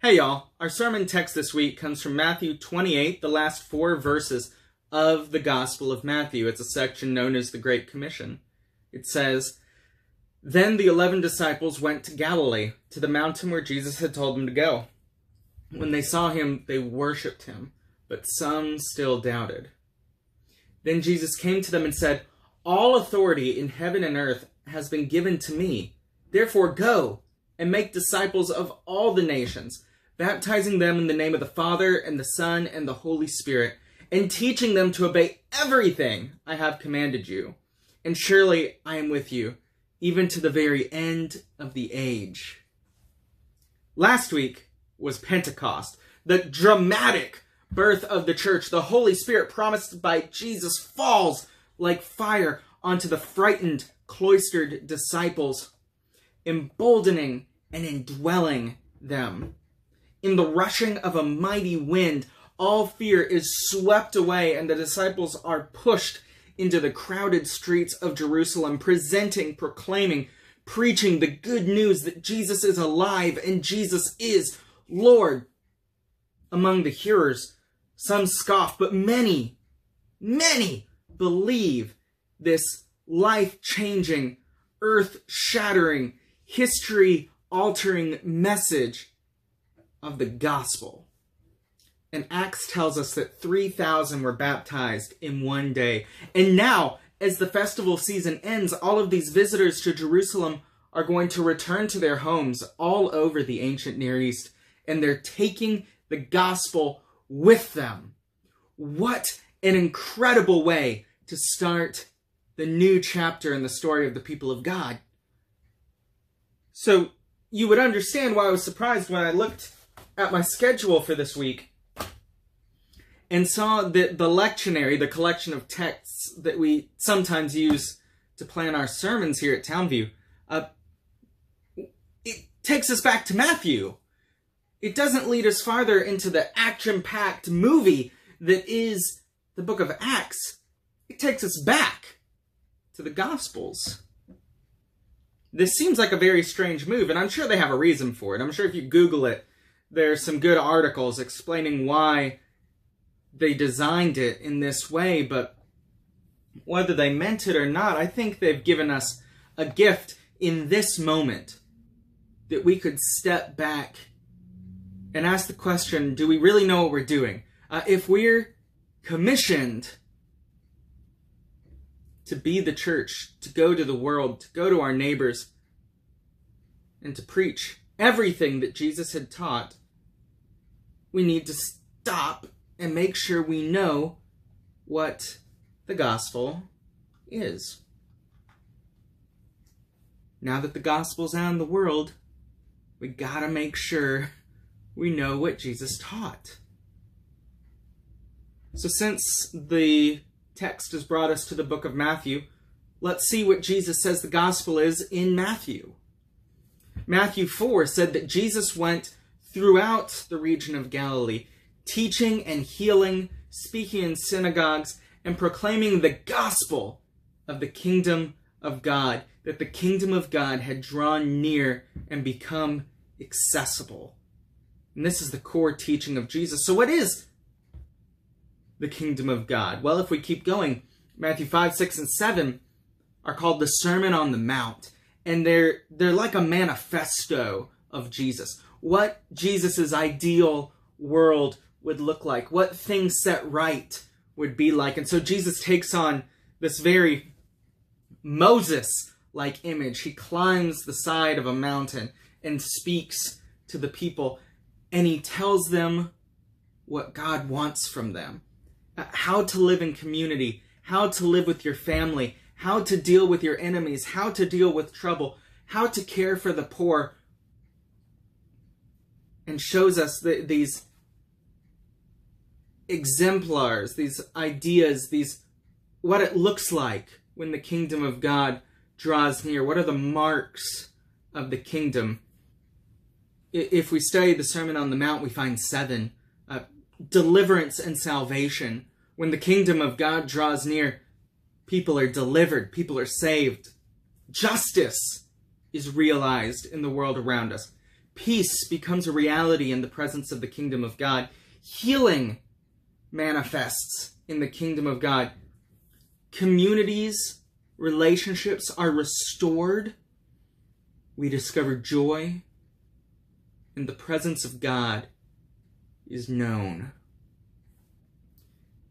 Hey y'all, our sermon text this week comes from Matthew 28, the last four verses of the Gospel of Matthew. It's a section known as the Great Commission. It says, Then the eleven disciples went to Galilee, to the mountain where Jesus had told them to go. When they saw him, they worshipped him, but some still doubted. Then Jesus came to them and said, All authority in heaven and earth has been given to me. Therefore go and make disciples of all the nations baptizing them in the name of the Father and the Son and the Holy Spirit, and teaching them to obey everything I have commanded you. And surely I am with you, even to the very end of the age. Last week was Pentecost, the dramatic birth of the church. The Holy Spirit promised by Jesus falls like fire onto the frightened, cloistered disciples, emboldening and indwelling them in the rushing of a mighty wind, all fear is swept away, and the disciples are pushed into the crowded streets of Jerusalem, presenting, proclaiming, preaching the good news that Jesus is alive and Jesus is Lord. Among the hearers, some scoff, but many, many believe this life changing, earth shattering, history altering message of the gospel. And Acts tells us that 3,000 were baptized in one day. And now, as the festival season ends, all of these visitors to Jerusalem are going to return to their homes all over the ancient Near East, and they're taking the gospel with them. What an incredible way to start the new chapter in the story of the people of God. So, you would understand why I was surprised when I looked at my schedule for this week and saw that the lectionary, the collection of texts that we sometimes use to plan our sermons here at Towne View, uh, it takes us back to Matthew. It doesn't lead us farther into the action-packed movie that is the book of Acts. It takes us back to the Gospels. This seems like a very strange move, and I'm sure they have a reason for it. I'm sure if you Google it, there's some good articles explaining why they designed it in this way, but whether they meant it or not, I think they've given us a gift in this moment that we could step back and ask the question do we really know what we're doing? Uh, if we're commissioned to be the church, to go to the world, to go to our neighbors, and to preach everything that Jesus had taught, we need to stop and make sure we know what the gospel is. Now that the gospel's out in the world, we gotta make sure we know what Jesus taught. So, since the text has brought us to the book of Matthew, let's see what Jesus says the gospel is in Matthew. Matthew 4 said that Jesus went throughout the region of Galilee, teaching and healing, speaking in synagogues, and proclaiming the gospel of the kingdom of God, that the kingdom of God had drawn near and become accessible. And this is the core teaching of Jesus. So, what is the kingdom of God? Well, if we keep going, Matthew 5, 6, and 7 are called the Sermon on the Mount. And they're they're like a manifesto of Jesus. What Jesus' ideal world would look like, what things set right would be like. And so Jesus takes on this very Moses like image. He climbs the side of a mountain and speaks to the people, and he tells them what God wants from them. How to live in community, how to live with your family, how to deal with your enemies, how to deal with trouble, how to care for the poor, and shows us the, these exemplars, these ideas, these what it looks like when the kingdom of God draws near. What are the marks of the kingdom? If we study the Sermon on the Mount, we find seven uh, deliverance and salvation. When the kingdom of God draws near, people are delivered, people are saved. Justice is realized in the world around us Peace becomes a reality in the presence of the kingdom of God. Healing manifests in the kingdom of God. Communities, relationships are restored. We discover joy, and the presence of God is known.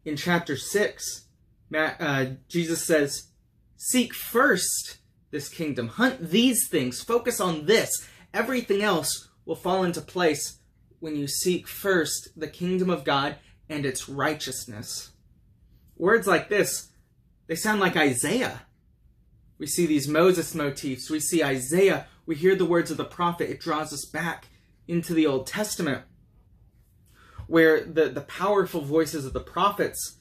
In chapter 6, uh, Jesus says, Seek first this kingdom, hunt these things, focus on this. Everything else will fall into place when you seek first the kingdom of God and its righteousness. Words like this, they sound like Isaiah. We see these Moses motifs, we see Isaiah, we hear the words of the prophet. It draws us back into the Old Testament, where the, the powerful voices of the prophets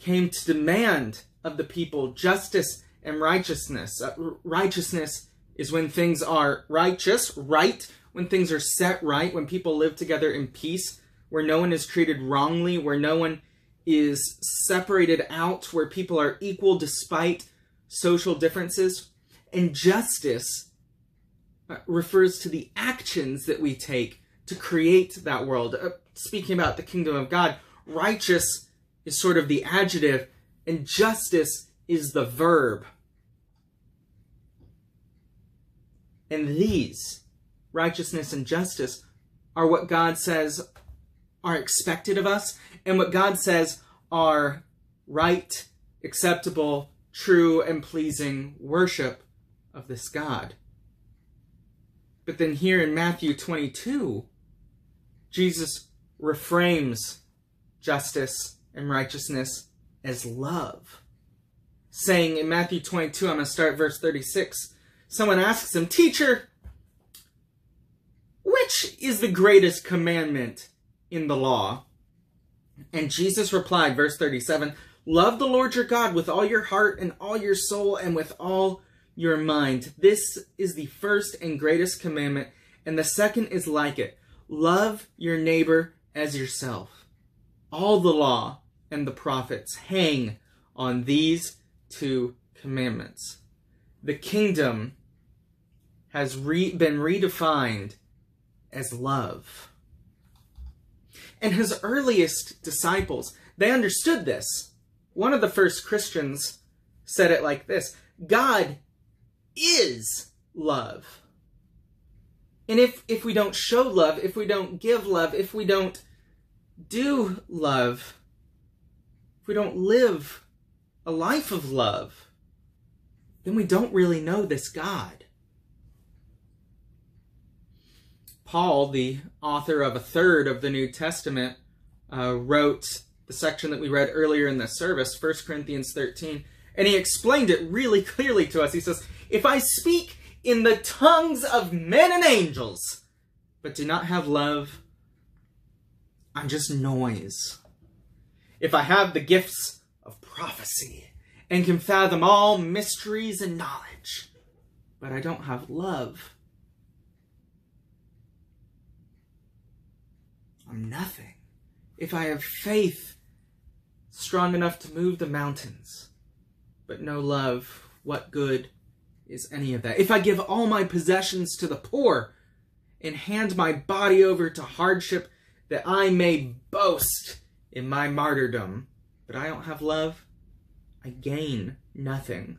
came to demand of the people justice and righteousness. Uh, righteousness is when things are righteous, right, when things are set right, when people live together in peace, where no one is treated wrongly, where no one is separated out, where people are equal despite social differences. And justice uh, refers to the actions that we take to create that world. Uh, speaking about the kingdom of God, righteous is sort of the adjective, and justice is the verb. And these, righteousness and justice, are what God says are expected of us, and what God says are right, acceptable, true, and pleasing worship of this God. But then here in Matthew 22, Jesus reframes justice and righteousness as love. Saying in Matthew 22, I'm going to start verse 36, someone asks him, Teacher, which is the greatest commandment in the law? And Jesus replied, verse 37, Love the Lord your God with all your heart and all your soul and with all your mind. This is the first and greatest commandment, and the second is like it. Love your neighbor as yourself. All the law and the prophets hang on these two commandments. The kingdom has re- been redefined as love. And his earliest disciples, they understood this. One of the first Christians said it like this God is love. And if, if we don't show love, if we don't give love, if we don't do love, if we don't live a life of love, then we don't really know this God. Paul, the author of a third of the New Testament, uh, wrote the section that we read earlier in the service, 1 Corinthians 13, and he explained it really clearly to us. He says, If I speak in the tongues of men and angels, but do not have love, I'm just noise. If I have the gifts of prophecy and can fathom all mysteries and knowledge, but I don't have love, I'm nothing. If I have faith strong enough to move the mountains, but no love, what good is any of that? If I give all my possessions to the poor and hand my body over to hardship that I may boast in my martyrdom, but I don't have love, I gain nothing.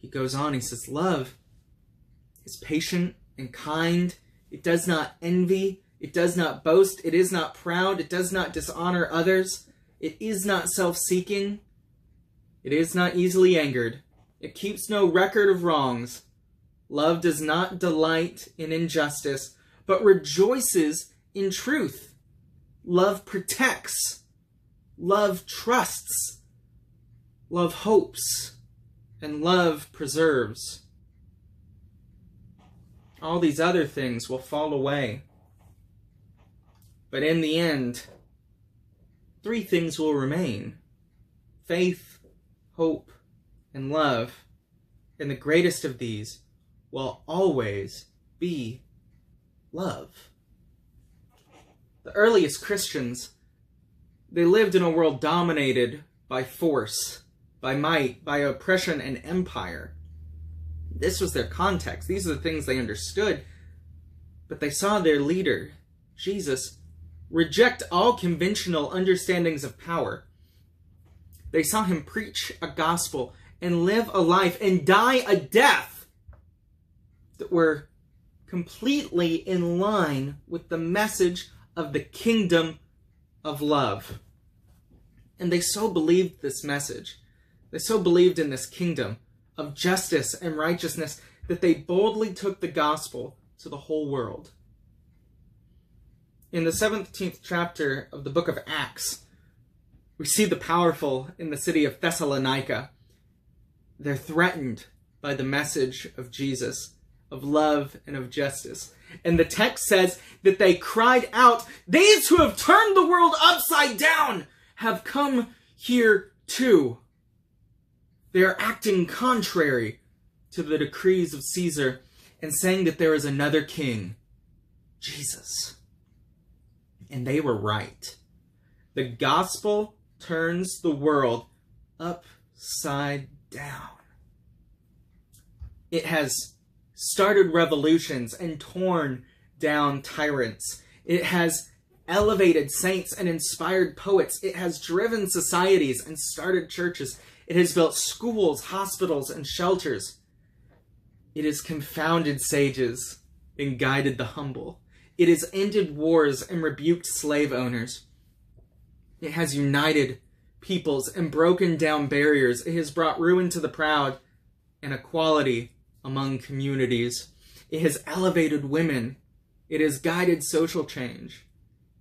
He goes on, he says, Love is patient and kind. It does not envy. It does not boast. It is not proud. It does not dishonor others. It is not self seeking. It is not easily angered. It keeps no record of wrongs. Love does not delight in injustice, but rejoices in truth. Love protects. Love trusts. Love hopes. And love preserves. All these other things will fall away. But in the end, three things will remain faith, hope, and love, and the greatest of these will always be love. The earliest Christians, they lived in a world dominated by force, by might, by oppression and empire. This was their context. These are the things they understood. But they saw their leader, Jesus, reject all conventional understandings of power. They saw him preach a gospel and live a life and die a death that were completely in line with the message of the kingdom of love. And they so believed this message. They so believed in this kingdom of justice and righteousness that they boldly took the gospel to the whole world. In the 17th chapter of the book of Acts, we see the powerful in the city of Thessalonica. They're threatened by the message of Jesus, of love and of justice. And the text says that they cried out, These who have turned the world upside down have come here too. They are acting contrary to the decrees of Caesar and saying that there is another king, Jesus. And they were right. The gospel turns the world upside down. It has started revolutions and torn down tyrants. It has elevated saints and inspired poets. It has driven societies and started churches. It has built schools, hospitals, and shelters. It has confounded sages and guided the humble. It has ended wars and rebuked slave owners. It has united peoples and broken down barriers. It has brought ruin to the proud and equality among communities. It has elevated women. It has guided social change.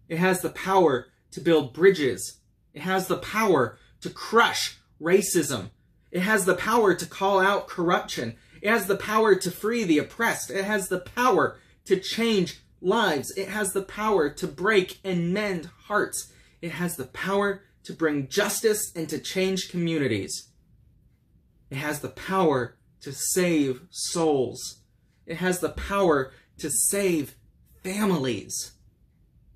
It has the power to build bridges. It has the power to crush racism. It has the power to call out corruption. It has the power to free the oppressed. It has the power to change lives. It has the power to break and mend hearts. It has the power to bring justice and to change communities. It has the power to save souls. It has the power to save families.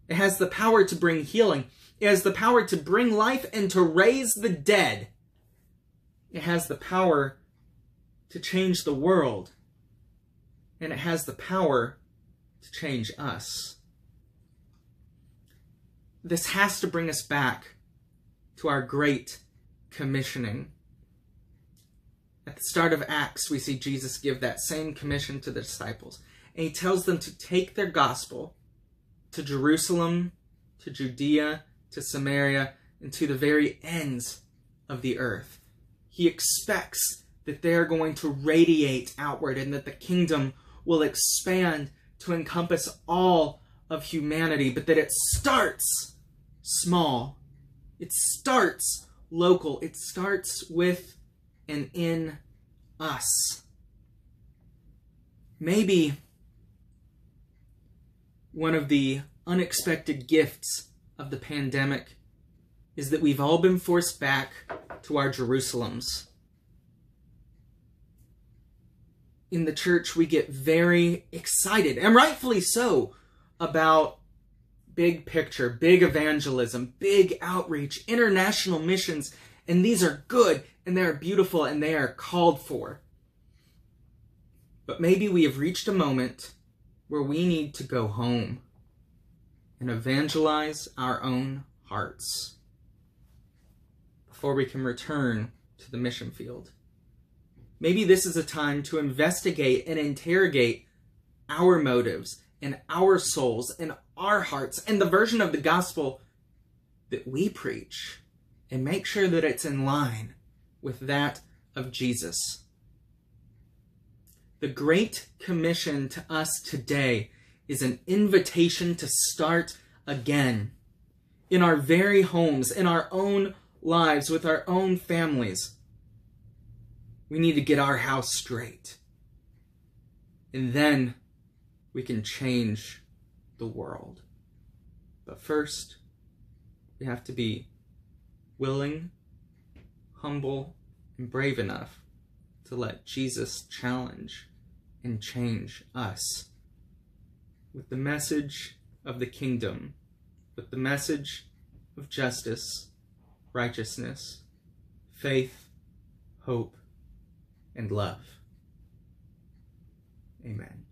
It has the power to bring healing. It has the power to bring life and to raise the dead. It has the power to change the world. And it has the power to change us. This has to bring us back to our great commissioning. At the start of Acts, we see Jesus give that same commission to the disciples. And he tells them to take their gospel to Jerusalem, to Judea, to Samaria, and to the very ends of the earth. He expects that they are going to radiate outward and that the kingdom will expand to encompass all of humanity, but that it starts small. It starts local. It starts with and in us. Maybe one of the unexpected gifts of the pandemic is that we've all been forced back to our Jerusalems. In the church, we get very excited, and rightfully so, about big picture, big evangelism, big outreach, international missions, and these are good and they are beautiful and they are called for. But maybe we have reached a moment where we need to go home and evangelize our own hearts before we can return to the mission field. Maybe this is a time to investigate and interrogate our motives and our souls and our hearts and the version of the gospel that we preach and make sure that it's in line with that of Jesus. The Great Commission to us today is an invitation to start again in our very homes, in our own lives, with our own families. We need to get our house straight. And then we can change the world. But first, we have to be willing, humble, and brave enough to let Jesus challenge and change us with the message of the kingdom, with the message of justice, righteousness, faith, hope, and love. Amen.